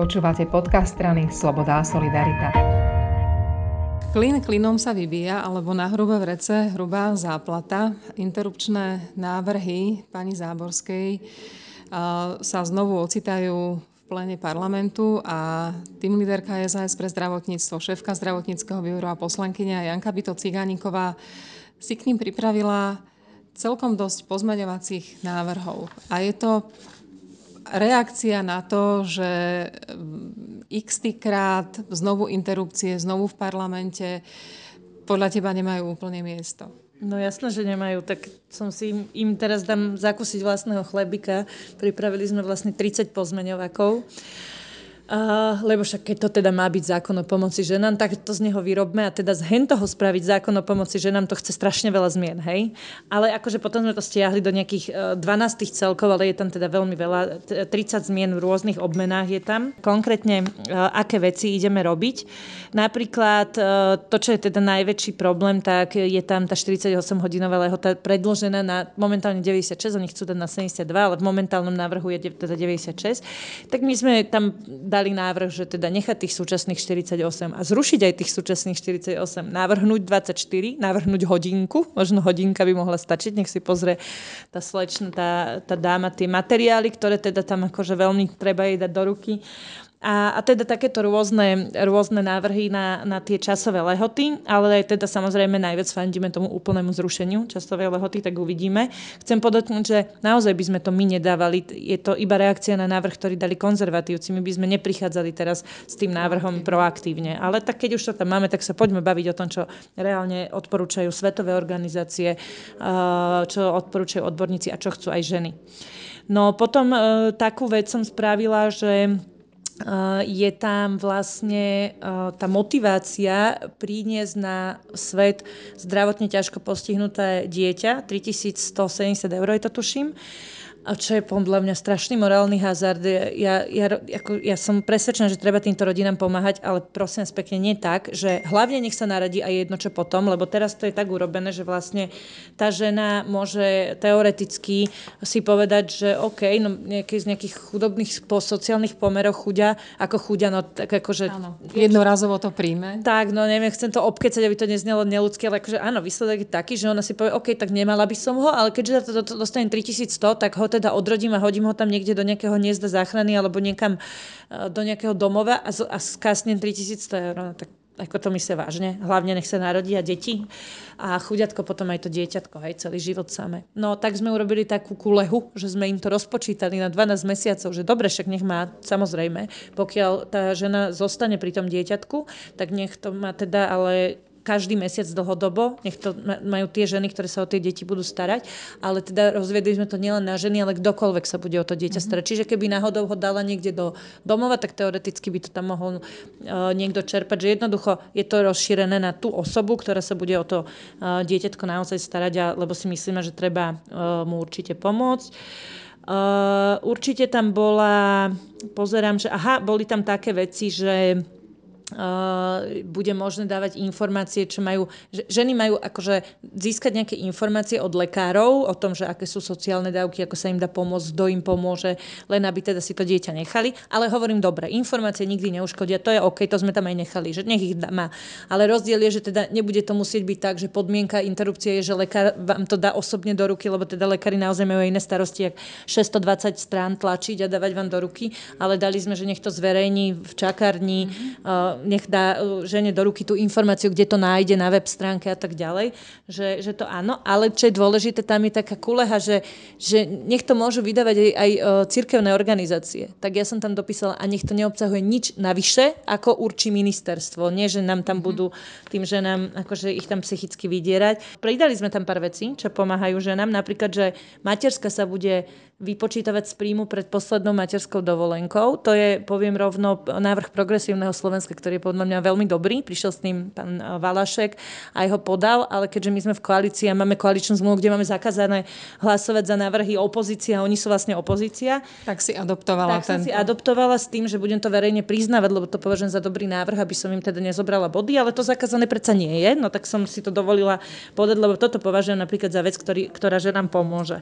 Počúvate podcast strany Sloboda a Solidarita. Klin klinom sa vybíja, alebo na hrubé vrece hrubá záplata. Interrupčné návrhy pani Záborskej sa znovu ocitajú v plene parlamentu a tým líderka SAS pre zdravotníctvo, šéfka zdravotníckého výboru a poslankyňa Janka Bito Cigániková si k ním pripravila celkom dosť pozmeňovacích návrhov. A je to reakcia na to, že mm, x krát znovu interrupcie, znovu v parlamente podľa teba nemajú úplne miesto? No jasné, že nemajú. Tak som si im, im teraz dám zakúsiť vlastného chlebika. Pripravili sme vlastne 30 pozmeňovákov. Uh, lebo však keď to teda má byť zákon o pomoci ženám, tak to z neho vyrobme a teda z hen toho spraviť zákon o pomoci ženám, to chce strašne veľa zmien, hej? Ale akože potom sme to stiahli do nejakých uh, 12 celkov, ale je tam teda veľmi veľa, 30 zmien v rôznych obmenách je tam. Konkrétne, uh, aké veci ideme robiť. Napríklad uh, to, čo je teda najväčší problém, tak je tam tá 48-hodinová lehota predložená na momentálne 96, oni chcú dať na 72, ale v momentálnom návrhu je teda 96. Tak my sme tam dali dali návrh, že teda nechať tých súčasných 48 a zrušiť aj tých súčasných 48, navrhnúť 24, navrhnúť hodinku, možno hodinka by mohla stačiť, nech si pozrie tá slečna, tá, tá dáma tie materiály, ktoré teda tam akože veľmi treba jej dať do ruky a, a teda takéto rôzne, rôzne návrhy na, na tie časové lehoty, ale teda samozrejme najviac fandíme tomu úplnému zrušeniu časovej lehoty, tak uvidíme. Chcem podotknúť, že naozaj by sme to my nedávali. Je to iba reakcia na návrh, ktorý dali konzervatívci. My by sme neprichádzali teraz s tým návrhom proaktívne. Ale tak keď už to tam máme, tak sa poďme baviť o tom, čo reálne odporúčajú svetové organizácie, čo odporúčajú odborníci a čo chcú aj ženy. No potom e, takú vec som spravila, že je tam vlastne eh, tá motivácia priniesť na svet zdravotne ťažko postihnuté dieťa, 3170 eur je to tuším, a čo je podľa mňa strašný morálny hazard. Ja, ja, ako, ja som presvedčená, že treba týmto rodinám pomáhať, ale prosím pekne nie tak, že hlavne nech sa naradí aj jedno, čo potom, lebo teraz to je tak urobené, že vlastne tá žena môže teoreticky si povedať, že OK, no nejaký, z nejakých chudobných po sociálnych pomeroch chudia, ako chudia, no tak akože... Áno, jednorazovo to príjme. Tak, no neviem, chcem to obkecať, aby to neznelo neludské, ale akože áno, výsledok je taký, že ona si povie, OK, tak nemala by som ho, ale keďže to, to, to dostanem 3100, tak ho teda odrodím a hodím ho tam niekde do nejakého hniezda záchrany alebo niekam e, do nejakého domova a, a skásnem 3100 eur. No, tak ako to myslí vážne. Hlavne nech sa narodí a deti a chuďatko potom aj to dieťatko, aj celý život samé. No tak sme urobili takú kulehu, že sme im to rozpočítali na 12 mesiacov, že dobre, však nech má, samozrejme, pokiaľ tá žena zostane pri tom dieťatku, tak nech to má teda ale každý mesiac dlhodobo, nech to majú tie ženy, ktoré sa o tie deti budú starať, ale teda rozviedli sme to nielen na ženy, ale kdokoľvek sa bude o to dieťa mm-hmm. starať. Čiže keby náhodou ho dala niekde do domova, tak teoreticky by to tam mohol uh, niekto čerpať, že jednoducho je to rozšírené na tú osobu, ktorá sa bude o to uh, dieťatko naozaj starať, a, lebo si myslíme, že treba uh, mu určite pomôcť. Uh, určite tam bola, pozerám, že aha, boli tam také veci, že Uh, bude možné dávať informácie, čo majú, že ženy majú akože získať nejaké informácie od lekárov o tom, že aké sú sociálne dávky, ako sa im dá pomôcť, kto im pomôže, len aby teda si to dieťa nechali. Ale hovorím, dobre, informácie nikdy neuškodia, to je OK, to sme tam aj nechali, že nech ich má. Ale rozdiel je, že teda nebude to musieť byť tak, že podmienka interrupcie je, že lekár vám to dá osobne do ruky, lebo teda lekári naozaj majú iné starosti, ak 620 strán tlačiť a dávať vám do ruky, ale dali sme, že nech to zverejní v čakárni, mm-hmm. uh, nech dá uh, žene do ruky tú informáciu, kde to nájde na web stránke a tak ďalej, že, že to áno, ale čo je dôležité, tam je taká kuleha, že, že nech to môžu vydávať aj, aj uh, cirkevné organizácie. Tak ja som tam dopísala a nech to neobsahuje nič navyše, ako určí ministerstvo. Nie, že nám tam mm-hmm. budú tým ženám, akože ich tam psychicky vydierať. Pridali sme tam pár vecí, čo pomáhajú ženám. Napríklad, že materská sa bude vypočítavať z príjmu pred poslednou materskou dovolenkou. To je, poviem rovno, návrh progresívneho Slovenska, ktorý je podľa mňa veľmi dobrý. Prišiel s tým pán eh, Valašek, aj ho podal, ale keďže my sme v koalícii a máme koaličnú zmluvu, kde máme zakázané hlasovať za návrhy opozície a oni sú vlastne opozícia. Tak si adoptovala tak som si adoptovala s tým, že budem to verejne priznávať, lebo to považujem za dobrý návrh, aby som im teda nezobrala body, ale to zakázané predsa nie je. No tak som si to dovolila podať, lebo toto považujem napríklad za vec, ktorý, ktorá že nám pomôže.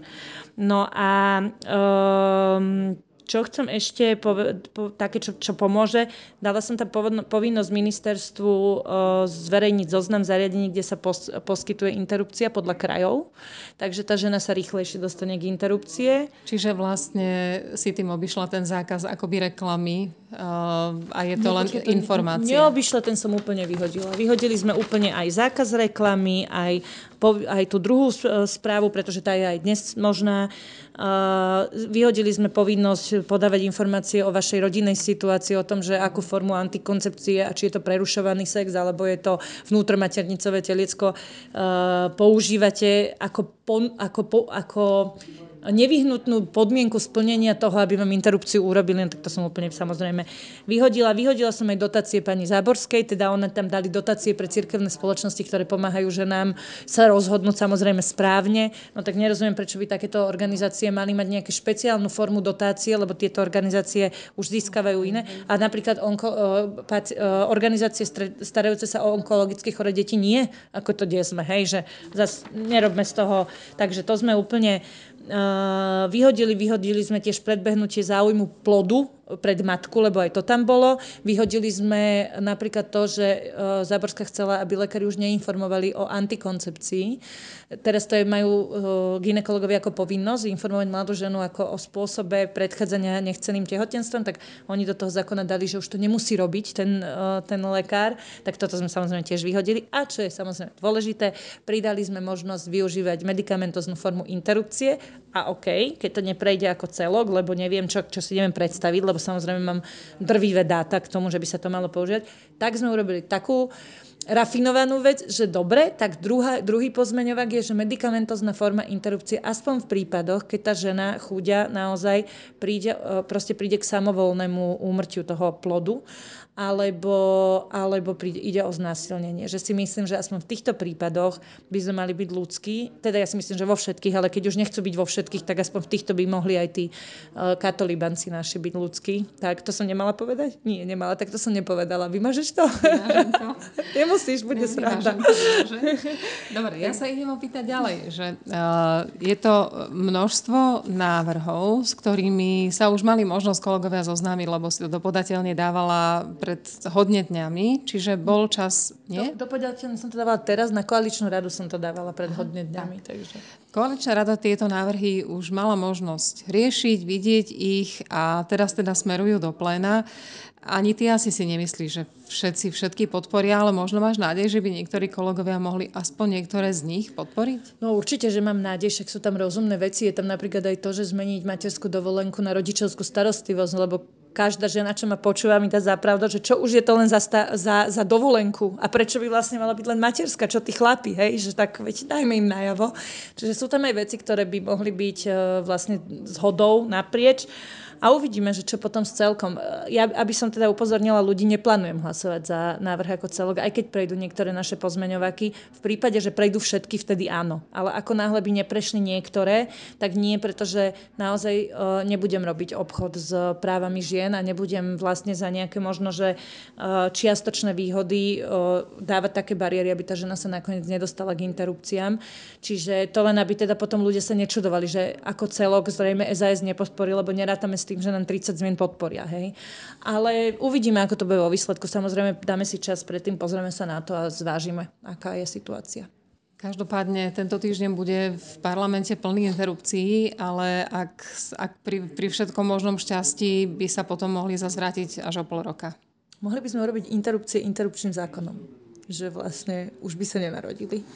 No a Um, čo chcem ešte, pove- po, také, čo, čo pomôže, dala som tam povinnosť ministerstvu uh, zverejniť zoznam zariadení, kde sa pos- poskytuje interrupcia podľa krajov. Takže tá žena sa rýchlejšie dostane k interrupcie. Čiže vlastne si tým obišla ten zákaz akoby reklamy a je to no, len ten, informácia. Neobyšla, ten som úplne vyhodila. Vyhodili sme úplne aj zákaz reklamy, aj, po, aj tú druhú správu, pretože tá je aj dnes možná. Uh, vyhodili sme povinnosť podávať informácie o vašej rodinnej situácii, o tom, že akú formu antikoncepcie a či je to prerušovaný sex, alebo je to vnútromaternicové teliecko, uh, používate ako, pon, ako, po, ako nevyhnutnú podmienku splnenia toho, aby vám interrupciu urobili, no tak to som úplne samozrejme vyhodila. Vyhodila som aj dotácie pani Záborskej, teda ona tam dali dotácie pre cirkevné spoločnosti, ktoré pomáhajú ženám sa rozhodnúť samozrejme správne. No tak nerozumiem, prečo by takéto organizácie mali mať nejakú špeciálnu formu dotácie, lebo tieto organizácie už získavajú iné. A napríklad onko, organizácie starajúce sa o onkologicky chore deti nie, ako to kde sme, hej, že zase nerobme z toho, takže to sme úplne vyhodili, vyhodili sme tiež predbehnutie záujmu plodu pred matku, lebo aj to tam bolo. Vyhodili sme napríklad to, že e, Záborská chcela, aby lekári už neinformovali o antikoncepcii. Teraz to je, majú e, ginekologovia ako povinnosť informovať mladú ženu ako o spôsobe predchádzania nechceným tehotenstvom, tak oni do toho zákona dali, že už to nemusí robiť ten, e, ten lekár. Tak toto sme samozrejme tiež vyhodili. A čo je samozrejme dôležité, pridali sme možnosť využívať medicamentoznú formu interrupcie a OK, keď to neprejde ako celok, lebo neviem, čo, čo si neviem predstaviť, lebo samozrejme mám drvivé dáta k tomu, že by sa to malo používať, tak sme urobili takú rafinovanú vec, že dobre, tak druhá, druhý pozmeňovak je, že medikamentozná forma interrupcie, aspoň v prípadoch, keď tá žena chúďa naozaj príde, e, proste príde k samovolnému úmrtiu toho plodu, alebo, alebo príde, ide o znásilnenie. Že si myslím, že aspoň v týchto prípadoch by sme mali byť ľudskí. Teda ja si myslím, že vo všetkých, ale keď už nechcú byť vo všetkých, tak aspoň v týchto by mohli aj tí uh, katolíbanci naši byť ľudskí. Tak to som nemala povedať? Nie, nemala, tak to som nepovedala. Vymažeš to? to. Nemusíš, bude sranda. Dobre, ja sa idem opýtať ďalej, že uh, je to množstvo návrhov, s ktorými sa už mali možnosť kolegovia zoznámiť, lebo si to dopodateľne dávala pred hodne dňami, čiže bol čas, nie? Do, dopodateľne som to dávala teraz, na koaličnú radu som to dávala pred hodne dňami. Takže. Koaličná rada tieto návrhy už mala možnosť riešiť, vidieť ich a teraz teda smerujú do pléna. Ani ty asi si nemyslíš, že všetci všetky podporia, ale možno máš nádej, že by niektorí kolegovia mohli aspoň niektoré z nich podporiť? No určite, že mám nádej, však sú tam rozumné veci. Je tam napríklad aj to, že zmeniť materskú dovolenku na rodičovskú starostlivosť, lebo každá žena, čo ma počúva, mi dá zapravda, že čo už je to len za, sta, za, za dovolenku a prečo by vlastne mala byť len materská, čo tí chlapi, hej, že tak veď dajme im najavo. Čiže sú tam aj veci, ktoré by mohli byť uh, vlastne zhodou naprieč a uvidíme, že čo potom s celkom. Ja, aby som teda upozornila ľudí, neplánujem hlasovať za návrh ako celok, aj keď prejdú niektoré naše pozmeňovaky. V prípade, že prejdú všetky, vtedy áno. Ale ako náhle by neprešli niektoré, tak nie, pretože naozaj uh, nebudem robiť obchod s právami žien a nebudem vlastne za nejaké možno, že uh, čiastočné výhody dávať také bariéry, aby tá žena sa nakoniec nedostala k interrupciám. Čiže to len, aby teda potom ľudia sa nečudovali, že ako celok zrejme SAS nepodporí, lebo nerátame s tým, že nám 30 zmien podporia. Hej. Ale uvidíme, ako to bude vo výsledku. Samozrejme, dáme si čas predtým, pozrieme sa na to a zvážime, aká je situácia. Každopádne tento týždeň bude v parlamente plný interrupcií, ale ak, ak pri, pri všetkom možnom šťastí by sa potom mohli zazvrátiť až o pol roka. Mohli by sme urobiť interrupcie interrupčným zákonom. Že vlastne už by sa nenarodili.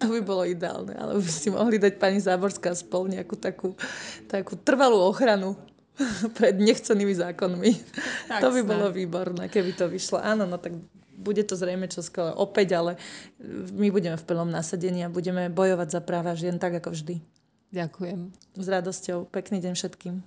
To by bolo ideálne, ale by si mohli dať pani Záborská spol nejakú takú, takú trvalú ochranu pred nechcenými zákonmi. Tak to by bolo výborné, keby to vyšlo. Áno, no tak bude to zrejme čoskoro opäť, ale my budeme v plnom nasadení a budeme bojovať za práva žien tak ako vždy. Ďakujem. S radosťou. Pekný deň všetkým.